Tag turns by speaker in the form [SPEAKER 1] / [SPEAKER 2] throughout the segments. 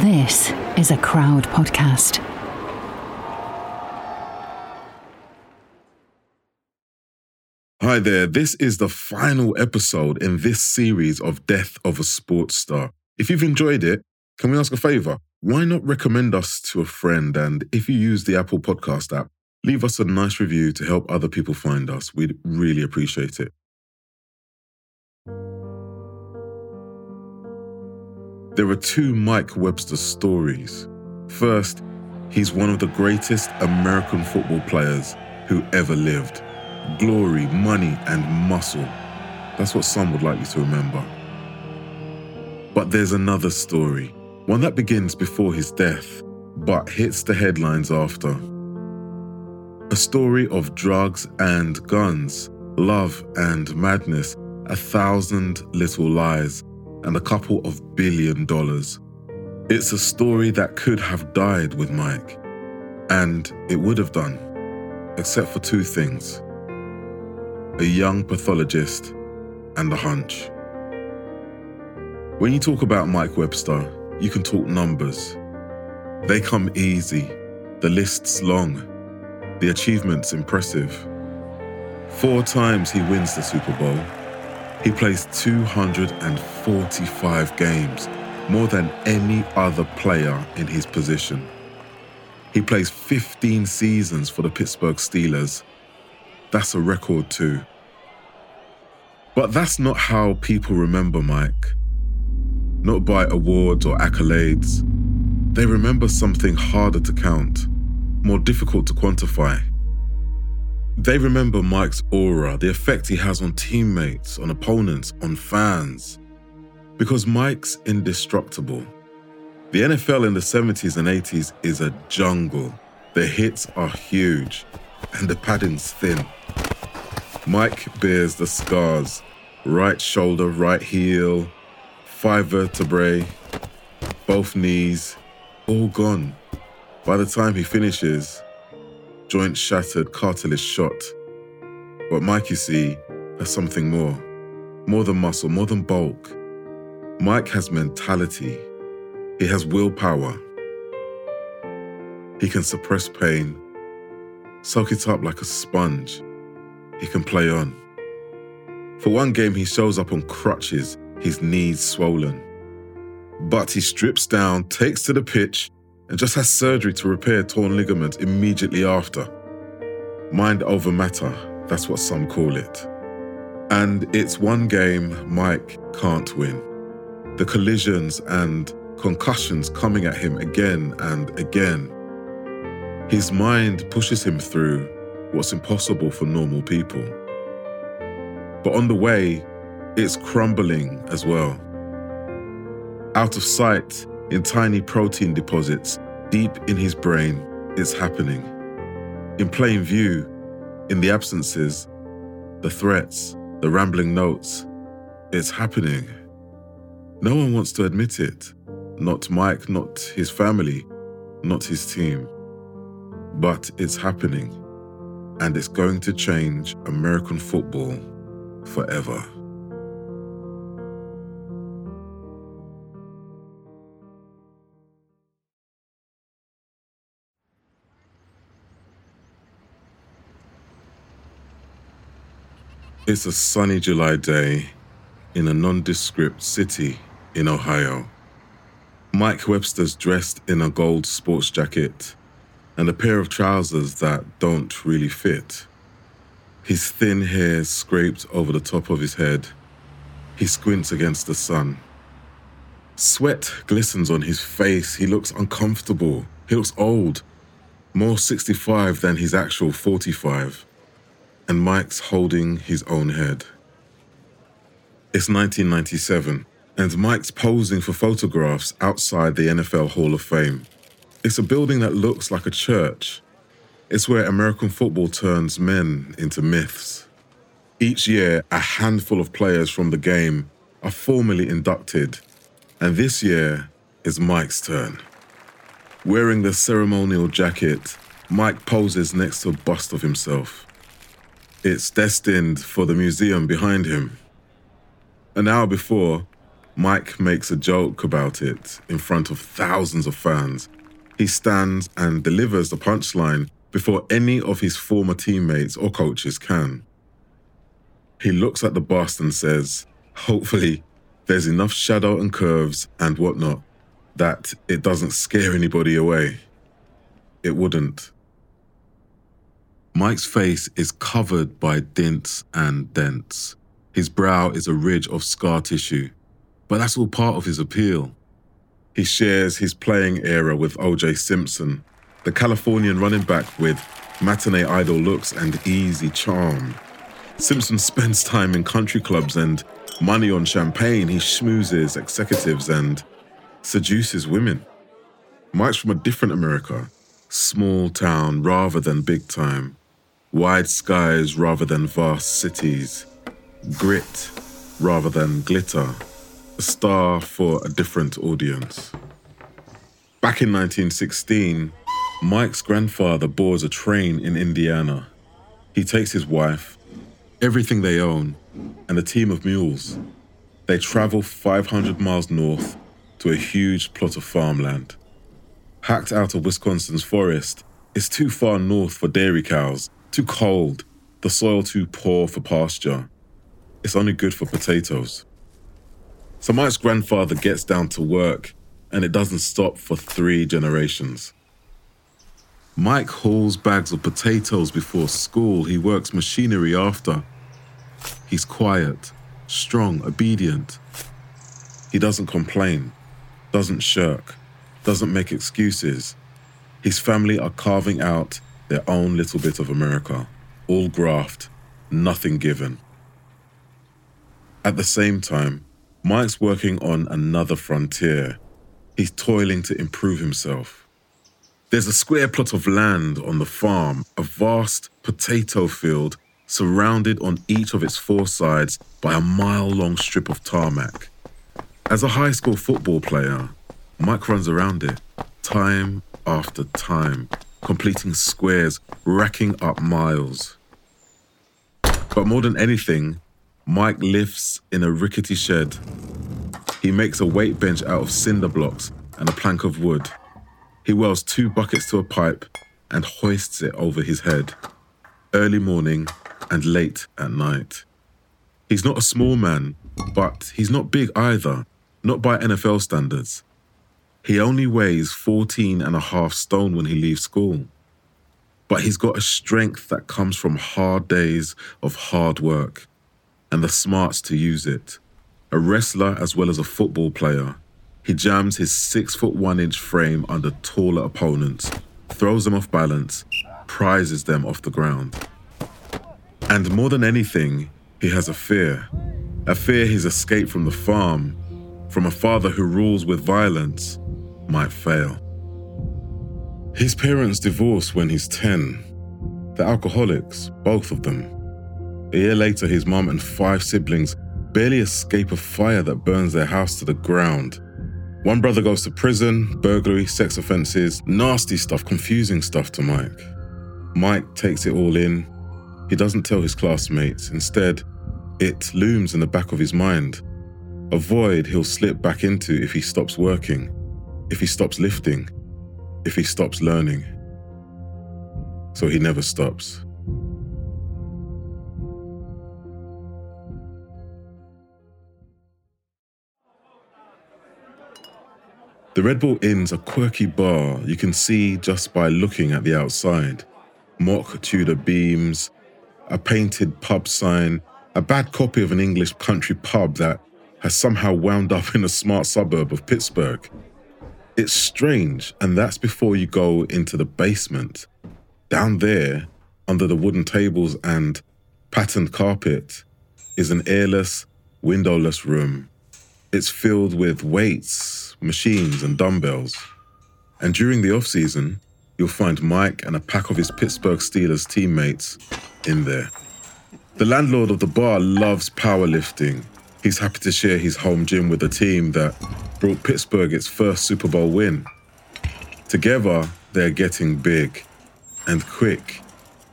[SPEAKER 1] This is a crowd podcast.
[SPEAKER 2] Hi there, this is the final episode in this series of Death of a Sports Star. If you've enjoyed it, can we ask a favor? Why not recommend us to a friend? And if you use the Apple Podcast app, leave us a nice review to help other people find us. We'd really appreciate it. There are two Mike Webster stories. First, he's one of the greatest American football players who ever lived. Glory, money, and muscle. That's what some would like you to remember. But there's another story, one that begins before his death, but hits the headlines after. A story of drugs and guns, love and madness, a thousand little lies, and a couple of billion dollars. It's a story that could have died with Mike, and it would have done, except for two things a young pathologist and a hunch. When you talk about Mike Webster, you can talk numbers. They come easy, the list's long, the achievements impressive. Four times he wins the Super Bowl. He plays 245 games, more than any other player in his position. He plays 15 seasons for the Pittsburgh Steelers. That's a record too. But that's not how people remember Mike. Not by awards or accolades. They remember something harder to count, more difficult to quantify. They remember Mike's aura, the effect he has on teammates, on opponents, on fans. Because Mike's indestructible. The NFL in the 70s and 80s is a jungle. The hits are huge, and the padding's thin. Mike bears the scars right shoulder, right heel, five vertebrae, both knees, all gone. By the time he finishes, joint shattered, cartilage shot. But Mike, you see, has something more. More than muscle, more than bulk. Mike has mentality. He has willpower. He can suppress pain, soak it up like a sponge. He can play on. For one game, he shows up on crutches, his knees swollen. But he strips down, takes to the pitch, and just has surgery to repair torn ligament immediately after. Mind over matter, that's what some call it. And it's one game Mike can't win. The collisions and concussions coming at him again and again. His mind pushes him through what's impossible for normal people. But on the way, it's crumbling as well. Out of sight, in tiny protein deposits deep in his brain, it's happening. In plain view, in the absences, the threats, the rambling notes, it's happening. No one wants to admit it. Not Mike, not his family, not his team. But it's happening. And it's going to change American football forever. It's a sunny July day in a nondescript city in Ohio. Mike Webster's dressed in a gold sports jacket and a pair of trousers that don't really fit. His thin hair scraped over the top of his head. He squints against the sun. Sweat glistens on his face. He looks uncomfortable. He looks old, more 65 than his actual 45 and Mike's holding his own head. It's 1997. and Mike's posing for photographs outside the NFL Hall of Fame. It's a building that looks like a church. It's where American football turns men into myths. Each year, a handful of players from the game are formally inducted, and this year is Mike's turn. Wearing the ceremonial jacket, Mike poses next to a bust of himself. It's destined for the museum behind him. An hour before, Mike makes a joke about it in front of thousands of fans. He stands and delivers the punchline before any of his former teammates or coaches can. He looks at the bust and says, Hopefully, there's enough shadow and curves and whatnot that it doesn't scare anybody away. It wouldn't. Mike's face is covered by dints and dents. His brow is a ridge of scar tissue, but that's all part of his appeal. He shares his playing era with OJ Simpson, the Californian running back with matinee idol looks and easy charm. Simpson spends time in country clubs and money on champagne. He schmoozes executives and seduces women. Mike's from a different America small town rather than big time, wide skies rather than vast cities, grit rather than glitter, a star for a different audience. Back in 1916, Mike's grandfather boards a train in Indiana. He takes his wife, everything they own, and a team of mules. They travel 500 miles north to a huge plot of farmland. Hacked out of Wisconsin's forest, it's too far north for dairy cows, too cold, the soil too poor for pasture. It's only good for potatoes. So Mike's grandfather gets down to work, and it doesn't stop for three generations. Mike hauls bags of potatoes before school. He works machinery after. He's quiet, strong, obedient. He doesn't complain doesn't shirk, doesn't make excuses. His family are carving out their own little bit of America, all graft, nothing given. At the same time, Mike's working on another frontier. He's toiling to improve himself. There's a square plot of land on the farm, a vast potato field surrounded on each of its four sides by a mile long strip of tarmac. As a high school football player, Mike runs around it time after time, completing squares, racking up miles. But more than anything, Mike lifts in a rickety shed. He makes a weight bench out of cinder blocks and a plank of wood. He welds two buckets to a pipe and hoists it over his head, early morning and late at night. He's not a small man, but he's not big either not by NFL standards. He only weighs 14 and a half stone when he leaves school. But he's got a strength that comes from hard days of hard work and the smarts to use it. A wrestler as well as a football player, he jams his six foot one inch frame under taller opponents, throws them off balance, prizes them off the ground. And more than anything, he has a fear. A fear his escape from the farm from a father who rules with violence might fail. His parents divorce when he's 10. They're alcoholics, both of them. A year later, his mum and five siblings barely escape a fire that burns their house to the ground. One brother goes to prison, burglary, sex offenses, nasty stuff, confusing stuff to Mike. Mike takes it all in. He doesn't tell his classmates. Instead, it looms in the back of his mind a void he'll slip back into if he stops working, if he stops lifting, if he stops learning. So he never stops. The Red Bull Inn's a quirky bar you can see just by looking at the outside. Mock Tudor beams, a painted pub sign, a bad copy of an English country pub that has somehow wound up in a smart suburb of Pittsburgh. It's strange, and that's before you go into the basement. Down there, under the wooden tables and patterned carpet, is an airless, windowless room. It's filled with weights, machines, and dumbbells. And during the off season, you'll find Mike and a pack of his Pittsburgh Steelers teammates in there. The landlord of the bar loves powerlifting. He's happy to share his home gym with a team that brought Pittsburgh its first Super Bowl win. Together, they're getting big and quick.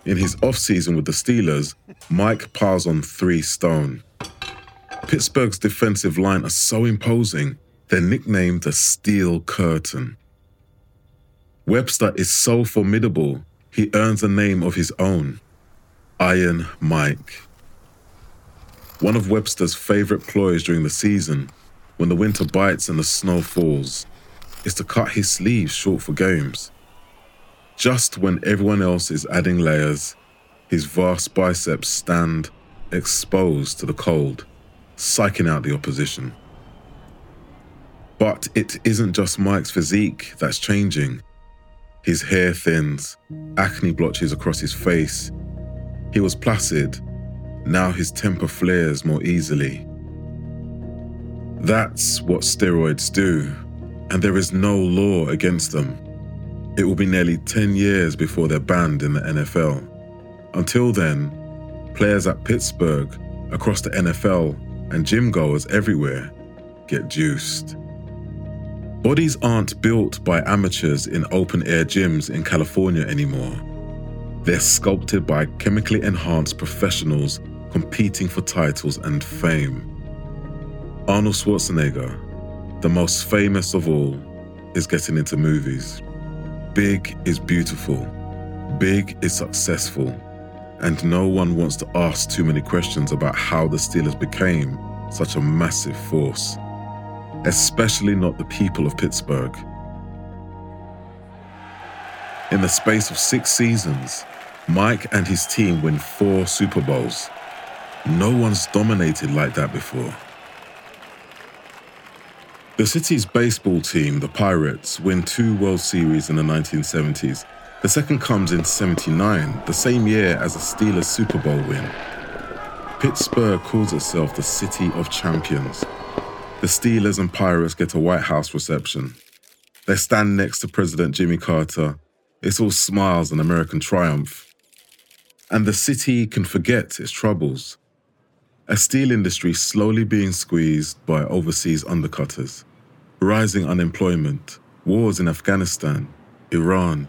[SPEAKER 2] In his offseason with the Steelers, Mike piles on three stone. Pittsburgh's defensive line are so imposing, they're nicknamed the Steel Curtain. Webster is so formidable, he earns a name of his own Iron Mike. One of Webster's favorite ploys during the season, when the winter bites and the snow falls, is to cut his sleeves short for games. Just when everyone else is adding layers, his vast biceps stand exposed to the cold, psyching out the opposition. But it isn't just Mike's physique that's changing. His hair thins, acne blotches across his face. He was placid. Now his temper flares more easily. That's what steroids do, and there is no law against them. It will be nearly 10 years before they're banned in the NFL. Until then, players at Pittsburgh, across the NFL, and gym goers everywhere get juiced. Bodies aren't built by amateurs in open air gyms in California anymore. They're sculpted by chemically enhanced professionals competing for titles and fame. Arnold Schwarzenegger, the most famous of all, is getting into movies. Big is beautiful, big is successful, and no one wants to ask too many questions about how the Steelers became such a massive force, especially not the people of Pittsburgh. In the space of six seasons, Mike and his team win four Super Bowls. No one's dominated like that before. The city's baseball team, the Pirates, win two World Series in the 1970s. The second comes in 79, the same year as the Steelers Super Bowl win. Pittsburgh calls itself the City of Champions. The Steelers and Pirates get a White House reception. They stand next to President Jimmy Carter. It's all smiles and American triumph. And the city can forget its troubles a steel industry slowly being squeezed by overseas undercutters, rising unemployment, wars in Afghanistan, Iran,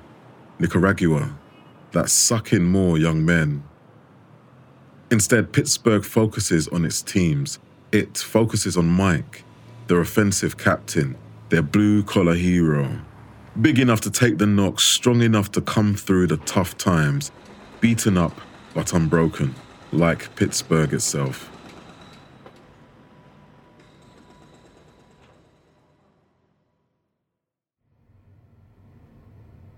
[SPEAKER 2] Nicaragua that suck in more young men. Instead, Pittsburgh focuses on its teams. It focuses on Mike, their offensive captain, their blue collar hero. Big enough to take the knocks, strong enough to come through the tough times, beaten up but unbroken like Pittsburgh itself.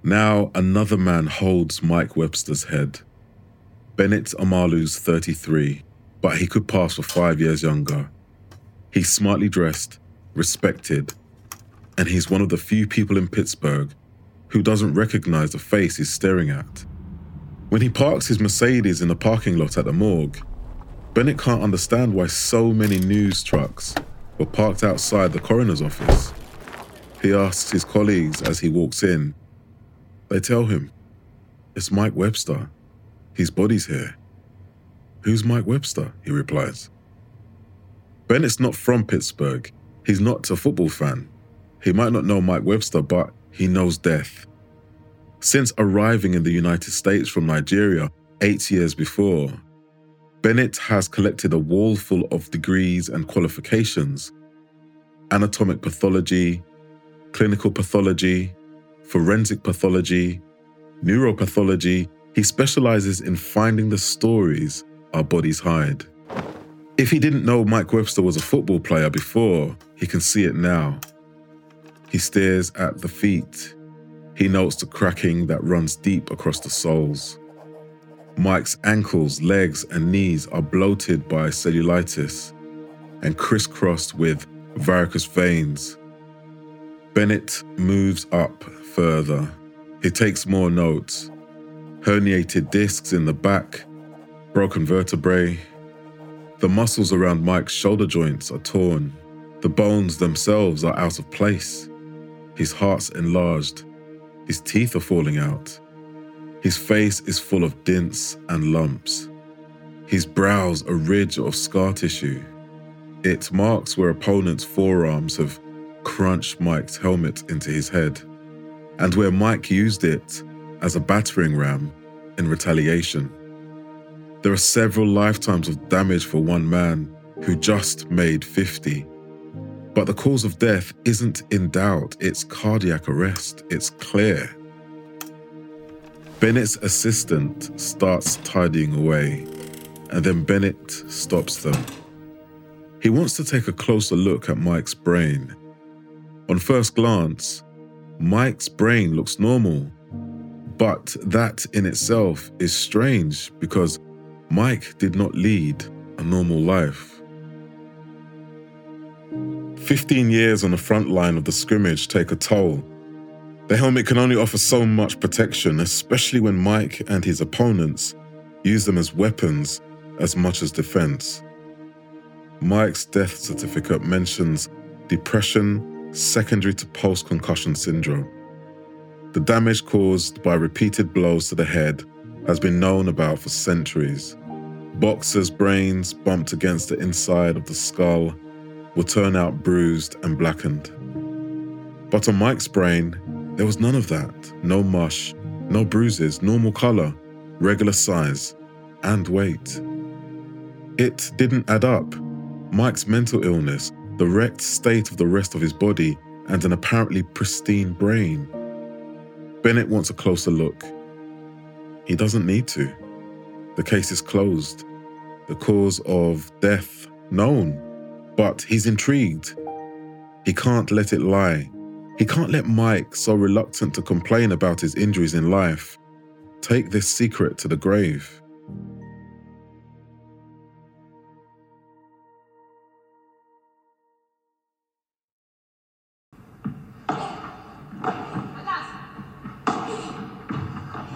[SPEAKER 2] Now another man holds Mike Webster's head. Bennett Omalu's 33, but he could pass for five years younger. He's smartly dressed, respected, and he's one of the few people in Pittsburgh who doesn't recognize the face he's staring at. When he parks his Mercedes in the parking lot at the morgue, Bennett can't understand why so many news trucks were parked outside the coroner's office. He asks his colleagues as he walks in. They tell him, It's Mike Webster. His body's here. Who's Mike Webster? He replies. Bennett's not from Pittsburgh. He's not a football fan. He might not know Mike Webster, but he knows death. Since arriving in the United States from Nigeria eight years before, Bennett has collected a wall full of degrees and qualifications anatomic pathology, clinical pathology, forensic pathology, neuropathology. He specializes in finding the stories our bodies hide. If he didn't know Mike Webster was a football player before, he can see it now. He stares at the feet he notes the cracking that runs deep across the soles. Mike's ankles, legs, and knees are bloated by cellulitis and crisscrossed with varicose veins. Bennet moves up further. He takes more notes. Herniated discs in the back, broken vertebrae. The muscles around Mike's shoulder joints are torn. The bones themselves are out of place. His heart's enlarged. His teeth are falling out. His face is full of dints and lumps. His brows a ridge of scar tissue. It marks where opponents' forearms have crunched Mike's helmet into his head, and where Mike used it as a battering ram in retaliation. There are several lifetimes of damage for one man who just made 50. But the cause of death isn't in doubt, it's cardiac arrest, it's clear. Bennett's assistant starts tidying away, and then Bennett stops them. He wants to take a closer look at Mike's brain. On first glance, Mike's brain looks normal, but that in itself is strange because Mike did not lead a normal life. 15 years on the front line of the scrimmage take a toll. The helmet can only offer so much protection, especially when Mike and his opponents use them as weapons as much as defense. Mike's death certificate mentions depression secondary to post concussion syndrome. The damage caused by repeated blows to the head has been known about for centuries. Boxers' brains bumped against the inside of the skull will turn out bruised and blackened. But on Mike's brain, there was none of that. No mush, no bruises, normal color, regular size, and weight. It didn't add up. Mike's mental illness, the wrecked state of the rest of his body, and an apparently pristine brain. Bennett wants a closer look. He doesn't need to. The case is closed. The cause of death known. But he's intrigued. He can't let it lie. He can't let Mike, so reluctant to complain about his injuries in life, take this secret to the grave.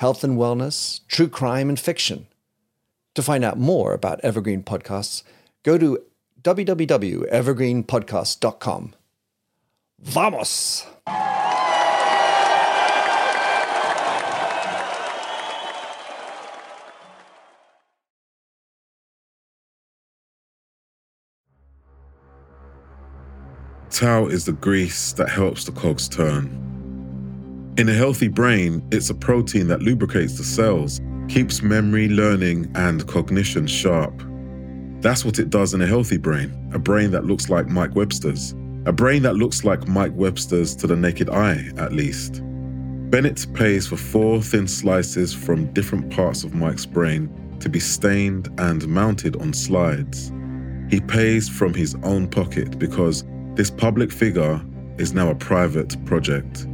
[SPEAKER 3] health and wellness, true crime, and fiction. To find out more about Evergreen Podcasts, go to www.evergreenpodcast.com. Vamos!
[SPEAKER 2] Tau is the grease that helps the cogs turn. In a healthy brain, it's a protein that lubricates the cells, keeps memory, learning, and cognition sharp. That's what it does in a healthy brain, a brain that looks like Mike Webster's. A brain that looks like Mike Webster's to the naked eye, at least. Bennett pays for four thin slices from different parts of Mike's brain to be stained and mounted on slides. He pays from his own pocket because this public figure is now a private project.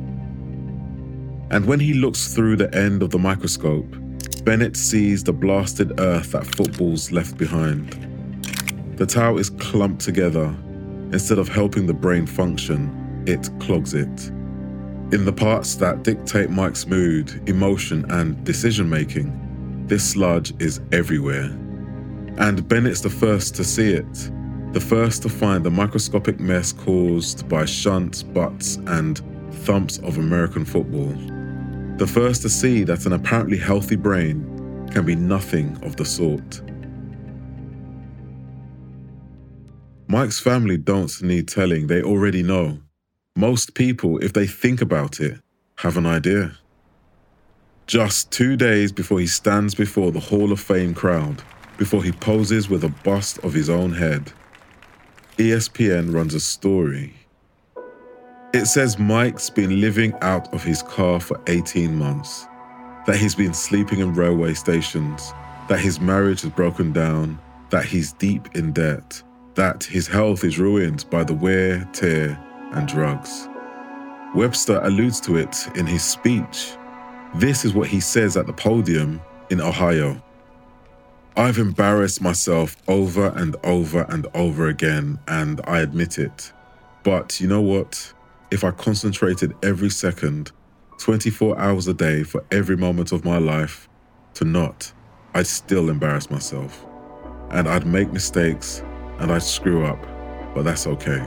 [SPEAKER 2] And when he looks through the end of the microscope, Bennett sees the blasted earth that footballs left behind. The tau is clumped together. Instead of helping the brain function, it clogs it. In the parts that dictate Mike's mood, emotion, and decision making, this sludge is everywhere. And Bennett's the first to see it, the first to find the microscopic mess caused by shunts, butts, and thumps of American football. The first to see that an apparently healthy brain can be nothing of the sort. Mike's family don't need telling, they already know. Most people, if they think about it, have an idea. Just two days before he stands before the Hall of Fame crowd, before he poses with a bust of his own head, ESPN runs a story. It says Mike's been living out of his car for 18 months, that he's been sleeping in railway stations, that his marriage has broken down, that he's deep in debt, that his health is ruined by the wear, tear, and drugs. Webster alludes to it in his speech. This is what he says at the podium in Ohio. I've embarrassed myself over and over and over again, and I admit it. But you know what? If I concentrated every second, 24 hours a day for every moment of my life to not, I'd still embarrass myself. And I'd make mistakes and I'd screw up, but that's okay.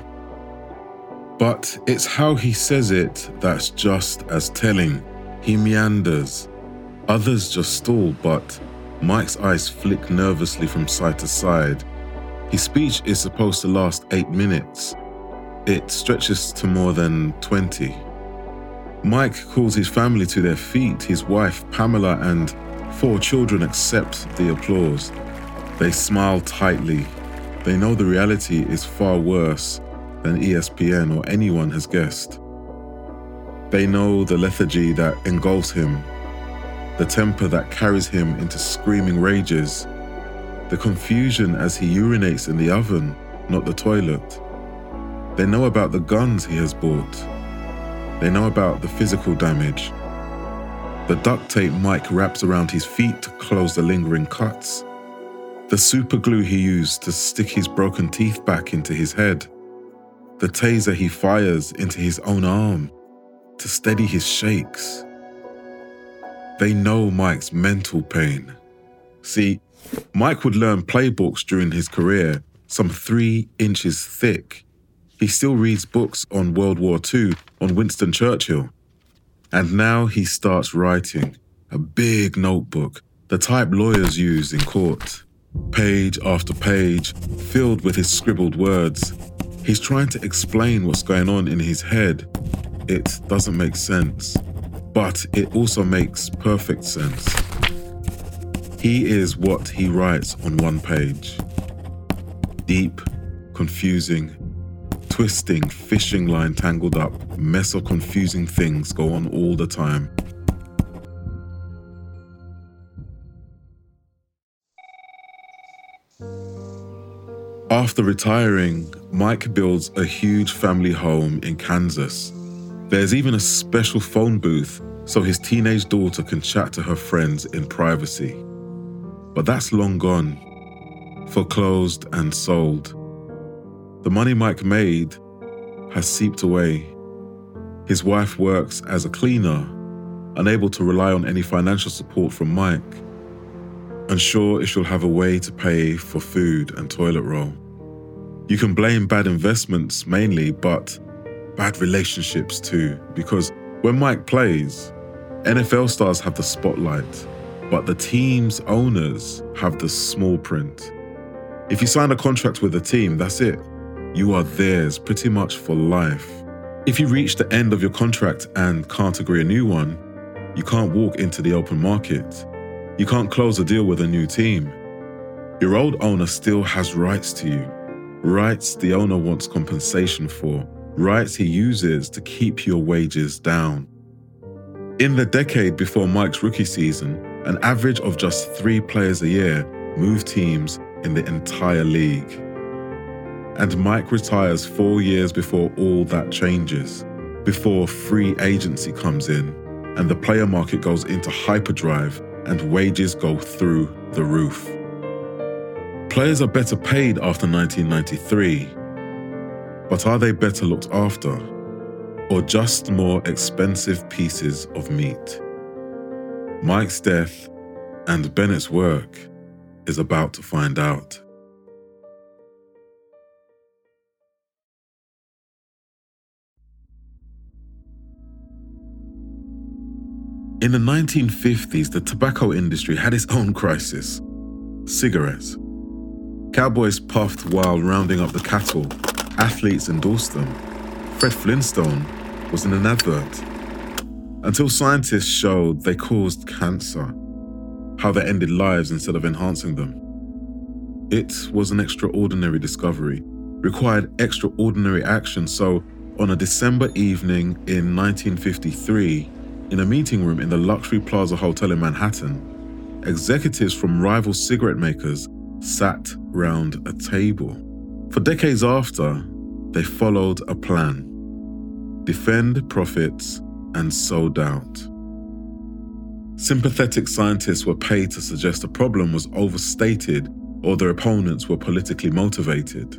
[SPEAKER 2] But it's how he says it that's just as telling. He meanders. Others just stall, but Mike's eyes flick nervously from side to side. His speech is supposed to last eight minutes. It stretches to more than 20. Mike calls his family to their feet. His wife, Pamela, and four children accept the applause. They smile tightly. They know the reality is far worse than ESPN or anyone has guessed. They know the lethargy that engulfs him, the temper that carries him into screaming rages, the confusion as he urinates in the oven, not the toilet. They know about the guns he has bought. They know about the physical damage. The duct tape Mike wraps around his feet to close the lingering cuts. The super glue he used to stick his broken teeth back into his head the taser he fires into his own arm to steady his shakes. They know Mike's mental pain. See, Mike would learn playbooks during his career, some three inches thick. He still reads books on World War II, on Winston Churchill. And now he starts writing a big notebook, the type lawyers use in court. Page after page, filled with his scribbled words, He's trying to explain what's going on in his head. It doesn't make sense, but it also makes perfect sense. He is what he writes on one page deep, confusing, twisting, fishing line tangled up, mess of confusing things go on all the time. After retiring, Mike builds a huge family home in Kansas. There's even a special phone booth so his teenage daughter can chat to her friends in privacy. But that's long gone, foreclosed and sold. The money Mike made has seeped away. His wife works as a cleaner, unable to rely on any financial support from Mike unsure if she'll have a way to pay for food and toilet roll. You can blame bad investments mainly, but bad relationships too, because when Mike plays, NFL stars have the spotlight, but the team's owners have the small print. If you sign a contract with a team, that's it. You are theirs pretty much for life. If you reach the end of your contract and can't agree a new one, you can't walk into the open market. You can't close a deal with a new team. Your old owner still has rights to you, rights the owner wants compensation for, rights he uses to keep your wages down. In the decade before Mike's rookie season, an average of just three players a year moved teams in the entire league. And Mike retires four years before all that changes, before free agency comes in and the player market goes into hyperdrive and wages go through the roof. Players are better paid after 1993, but are they better looked after? Or just more expensive pieces of meat? Mike's death and Bennett's work is about to find out. In the 1950s, the tobacco industry had its own crisis cigarettes. Cowboys puffed while rounding up the cattle, athletes endorsed them. Fred Flintstone was in an advert. until scientists showed they caused cancer, how they ended lives instead of enhancing them. It was an extraordinary discovery, required extraordinary action, so on a December evening in 1953, in a meeting room in the Luxury Plaza Hotel in Manhattan, executives from rival cigarette makers sat round a table. For decades after, they followed a plan defend profits and sow doubt. Sympathetic scientists were paid to suggest a problem was overstated or their opponents were politically motivated.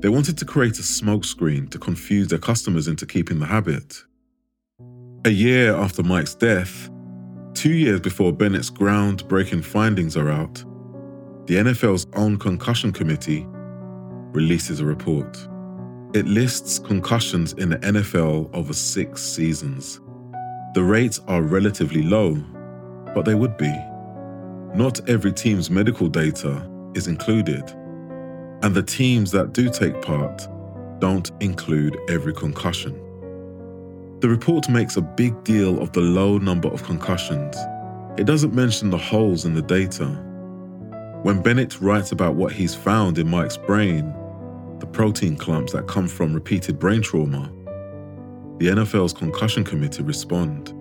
[SPEAKER 2] They wanted to create a smokescreen to confuse their customers into keeping the habit. A year after Mike's death, two years before Bennett's groundbreaking findings are out, the NFL's own concussion committee releases a report. It lists concussions in the NFL over six seasons. The rates are relatively low, but they would be. Not every team's medical data is included, and the teams that do take part don't include every concussion. The report makes a big deal of the low number of concussions. It doesn't mention the holes in the data. When Bennett writes about what he's found in Mike's brain, the protein clumps that come from repeated brain trauma, the NFL's concussion committee respond.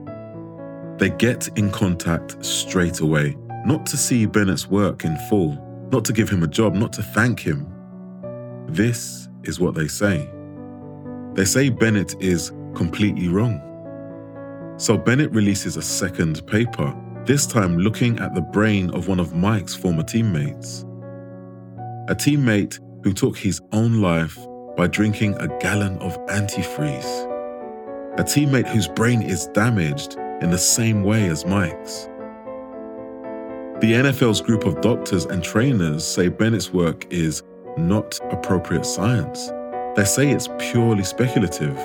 [SPEAKER 2] They get in contact straight away, not to see Bennett's work in full, not to give him a job, not to thank him. This is what they say. They say Bennett is completely wrong. So Bennett releases a second paper, this time looking at the brain of one of Mike's former teammates. A teammate who took his own life by drinking a gallon of antifreeze. A teammate whose brain is damaged in the same way as Mike's. The NFL's group of doctors and trainers say Bennett's work is not appropriate science. They say it's purely speculative.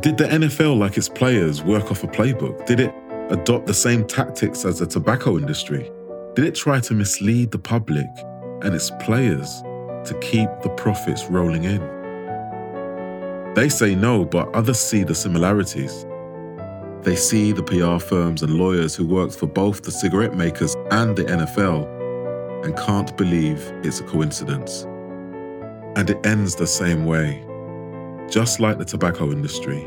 [SPEAKER 2] Did the NFL, like its players, work off a playbook? Did it adopt the same tactics as the tobacco industry? Did it try to mislead the public and its players to keep the profits rolling in? They say no, but others see the similarities. They see the PR firms and lawyers who worked for both the cigarette makers and the NFL and can't believe it's a coincidence. And it ends the same way. Just like the tobacco industry,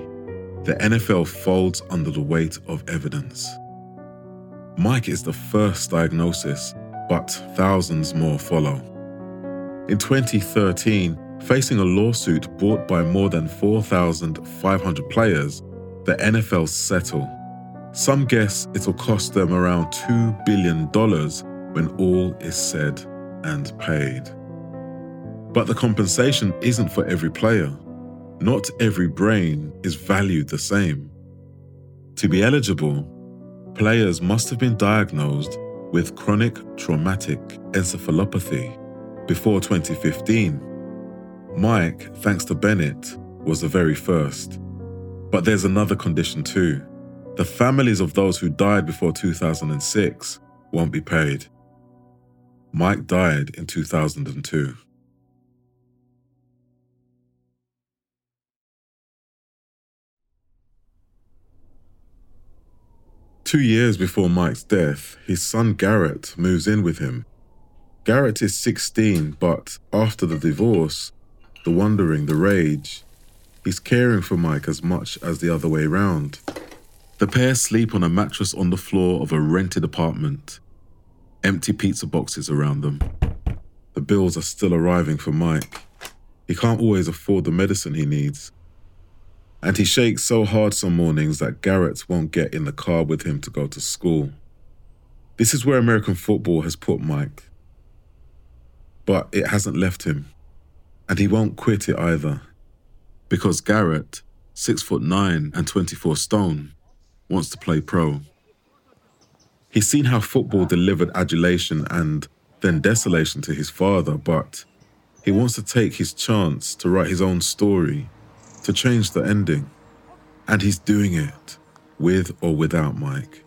[SPEAKER 2] the NFL folds under the weight of evidence. Mike is the first diagnosis, but thousands more follow. In 2013, facing a lawsuit brought by more than 4,500 players, the NFL settle. Some guess it'll cost them around $2 billion when all is said and paid. But the compensation isn't for every player. Not every brain is valued the same. To be eligible, players must have been diagnosed with chronic traumatic encephalopathy before 2015. Mike, thanks to Bennett, was the very first. But there's another condition too. The families of those who died before 2006 won't be paid. Mike died in 2002. Two years before Mike's death, his son Garrett moves in with him. Garrett is 16, but after the divorce, the wandering, the rage, he's caring for Mike as much as the other way round. The pair sleep on a mattress on the floor of a rented apartment. Empty pizza boxes around them. The bills are still arriving for Mike. He can't always afford the medicine he needs. And he shakes so hard some mornings that Garrett won't get in the car with him to go to school. This is where American football has put Mike. But it hasn't left him. And he won't quit it either. Because Garrett, six foot nine and 24 stone, wants to play pro. He's seen how football delivered adulation and then desolation to his father, but he wants to take his chance to write his own story to change the ending. And he's doing it with or without Mike.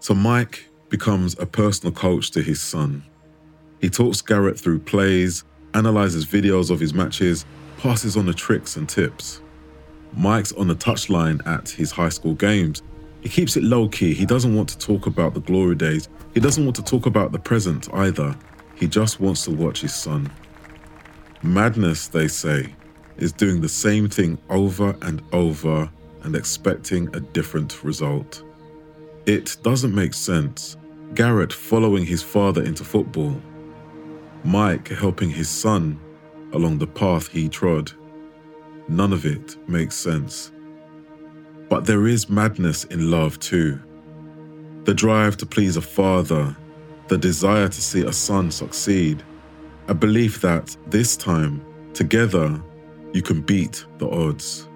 [SPEAKER 2] So Mike becomes a personal coach to his son. He talks Garrett through plays, analyzes videos of his matches, passes on the tricks and tips. Mike's on the touchline at his high school games. He keeps it low key. He doesn't want to talk about the glory days. He doesn't want to talk about the present either. He just wants to watch his son. Madness, they say, is doing the same thing over and over and expecting a different result. It doesn't make sense. Garrett following his father into football, Mike helping his son along the path he trod. None of it makes sense. But there is madness in love too. The drive to please a father, the desire to see a son succeed, a belief that this time, together, you can beat the odds.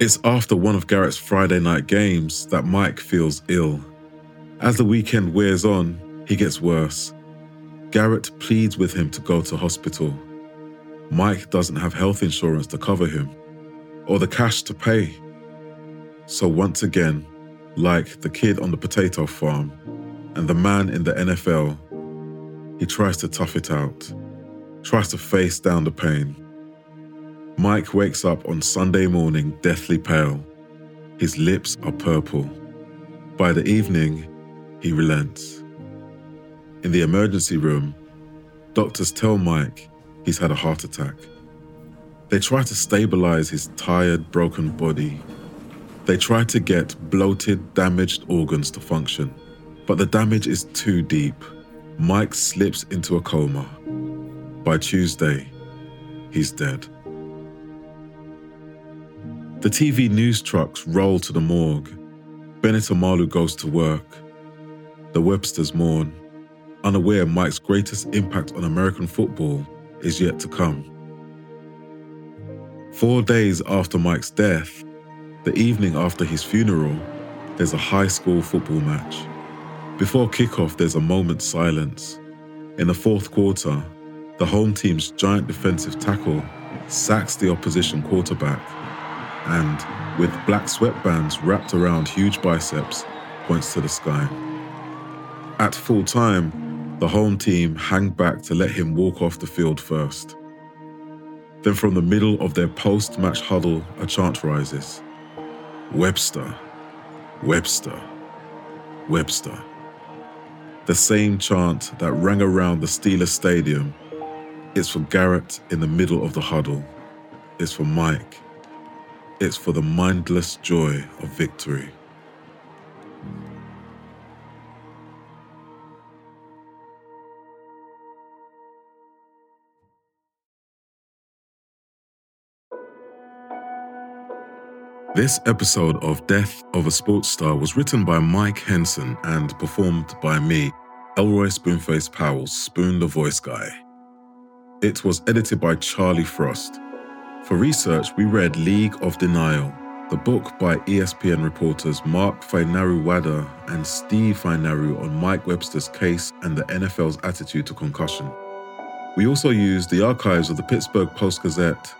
[SPEAKER 2] It's after one of Garrett's Friday night games that Mike feels ill. As the weekend wears on, he gets worse. Garrett pleads with him to go to hospital. Mike doesn't have health insurance to cover him or the cash to pay. So once again, like the kid on the potato farm and the man in the NFL, he tries to tough it out, tries to face down the pain. Mike wakes up on Sunday morning deathly pale. His lips are purple. By the evening, he relents. In the emergency room, doctors tell Mike he's had a heart attack. They try to stabilize his tired, broken body. They try to get bloated, damaged organs to function. But the damage is too deep. Mike slips into a coma. By Tuesday, he's dead. The TV news trucks roll to the morgue. Bennett Omalu goes to work. The Websters mourn, unaware Mike's greatest impact on American football is yet to come. Four days after Mike's death, the evening after his funeral, there's a high school football match. Before kickoff, there's a moment's silence. In the fourth quarter, the home team's giant defensive tackle sacks the opposition quarterback and, with black sweatbands wrapped around huge biceps, points to the sky. At full time, the home team hang back to let him walk off the field first. Then, from the middle of their post match huddle, a chant rises Webster, Webster, Webster. The same chant that rang around the Steelers Stadium. It's for Garrett in the middle of the huddle. It's for Mike. It's for the mindless joy of victory. This episode of Death of a Sports Star was written by Mike Henson and performed by me, Elroy Spoonface Powell, Spoon the Voice Guy. It was edited by Charlie Frost. For research, we read League of Denial, the book by ESPN reporters Mark Fainaru-Wada and Steve Fainaru on Mike Webster's case and the NFL's attitude to concussion. We also used the archives of the Pittsburgh Post Gazette,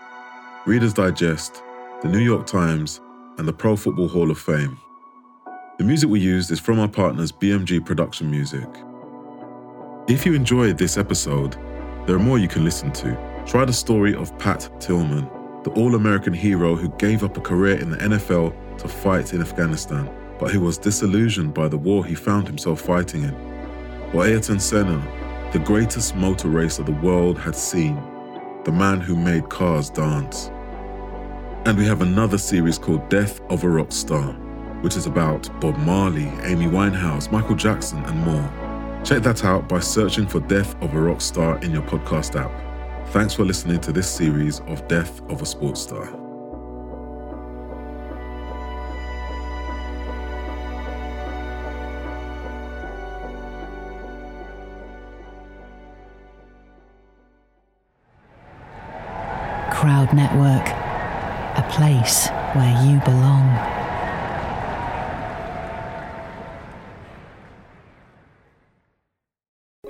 [SPEAKER 2] Reader's Digest, the New York Times, and the Pro Football Hall of Fame. The music we used is from our partners BMG Production Music. If you enjoyed this episode, there are more you can listen to. Try the story of Pat Tillman, the All American hero who gave up a career in the NFL to fight in Afghanistan, but who was disillusioned by the war he found himself fighting in. Or Ayrton Senna, the greatest motor racer the world had seen, the man who made cars dance. And we have another series called Death of a Rock Star, which is about Bob Marley, Amy Winehouse, Michael Jackson, and more. Check that out by searching for Death of a Rock Star in your podcast app. Thanks for listening to this series of Death of a Sports Star.
[SPEAKER 1] Crowd Network, a place where you belong.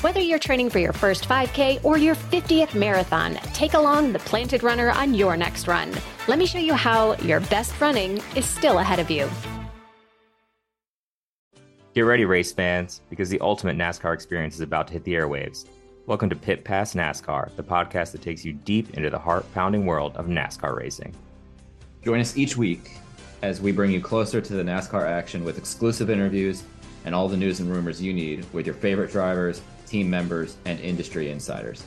[SPEAKER 4] Whether you're training for your first 5K or your 50th marathon, take along the Planted Runner on your next run. Let me show you how your best running is still ahead of you.
[SPEAKER 5] Get ready, race fans, because the ultimate NASCAR experience is about to hit the airwaves. Welcome to Pit Pass NASCAR, the podcast that takes you deep into the heart pounding world of NASCAR racing.
[SPEAKER 6] Join us each week as we bring you closer to the NASCAR action with exclusive interviews and all the news and rumors you need with your favorite drivers, team members, and industry insiders.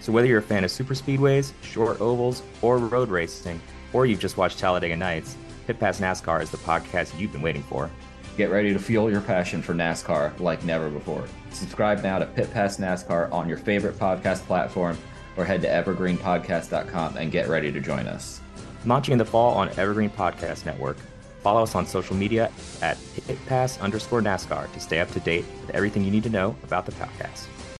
[SPEAKER 5] So, whether you're a fan of super speedways, short ovals, or road racing, or you've just watched Talladega Nights, Pit Pass NASCAR is the podcast you've been waiting for.
[SPEAKER 6] Get ready to fuel your passion for NASCAR like never before. Subscribe now to Pit Pass NASCAR on your favorite podcast platform or head to evergreenpodcast.com and get ready to join us.
[SPEAKER 5] Launching in the fall on Evergreen Podcast Network. Follow us on social media at pitpass underscore NASCAR to stay up to date with everything you need to know about the podcast.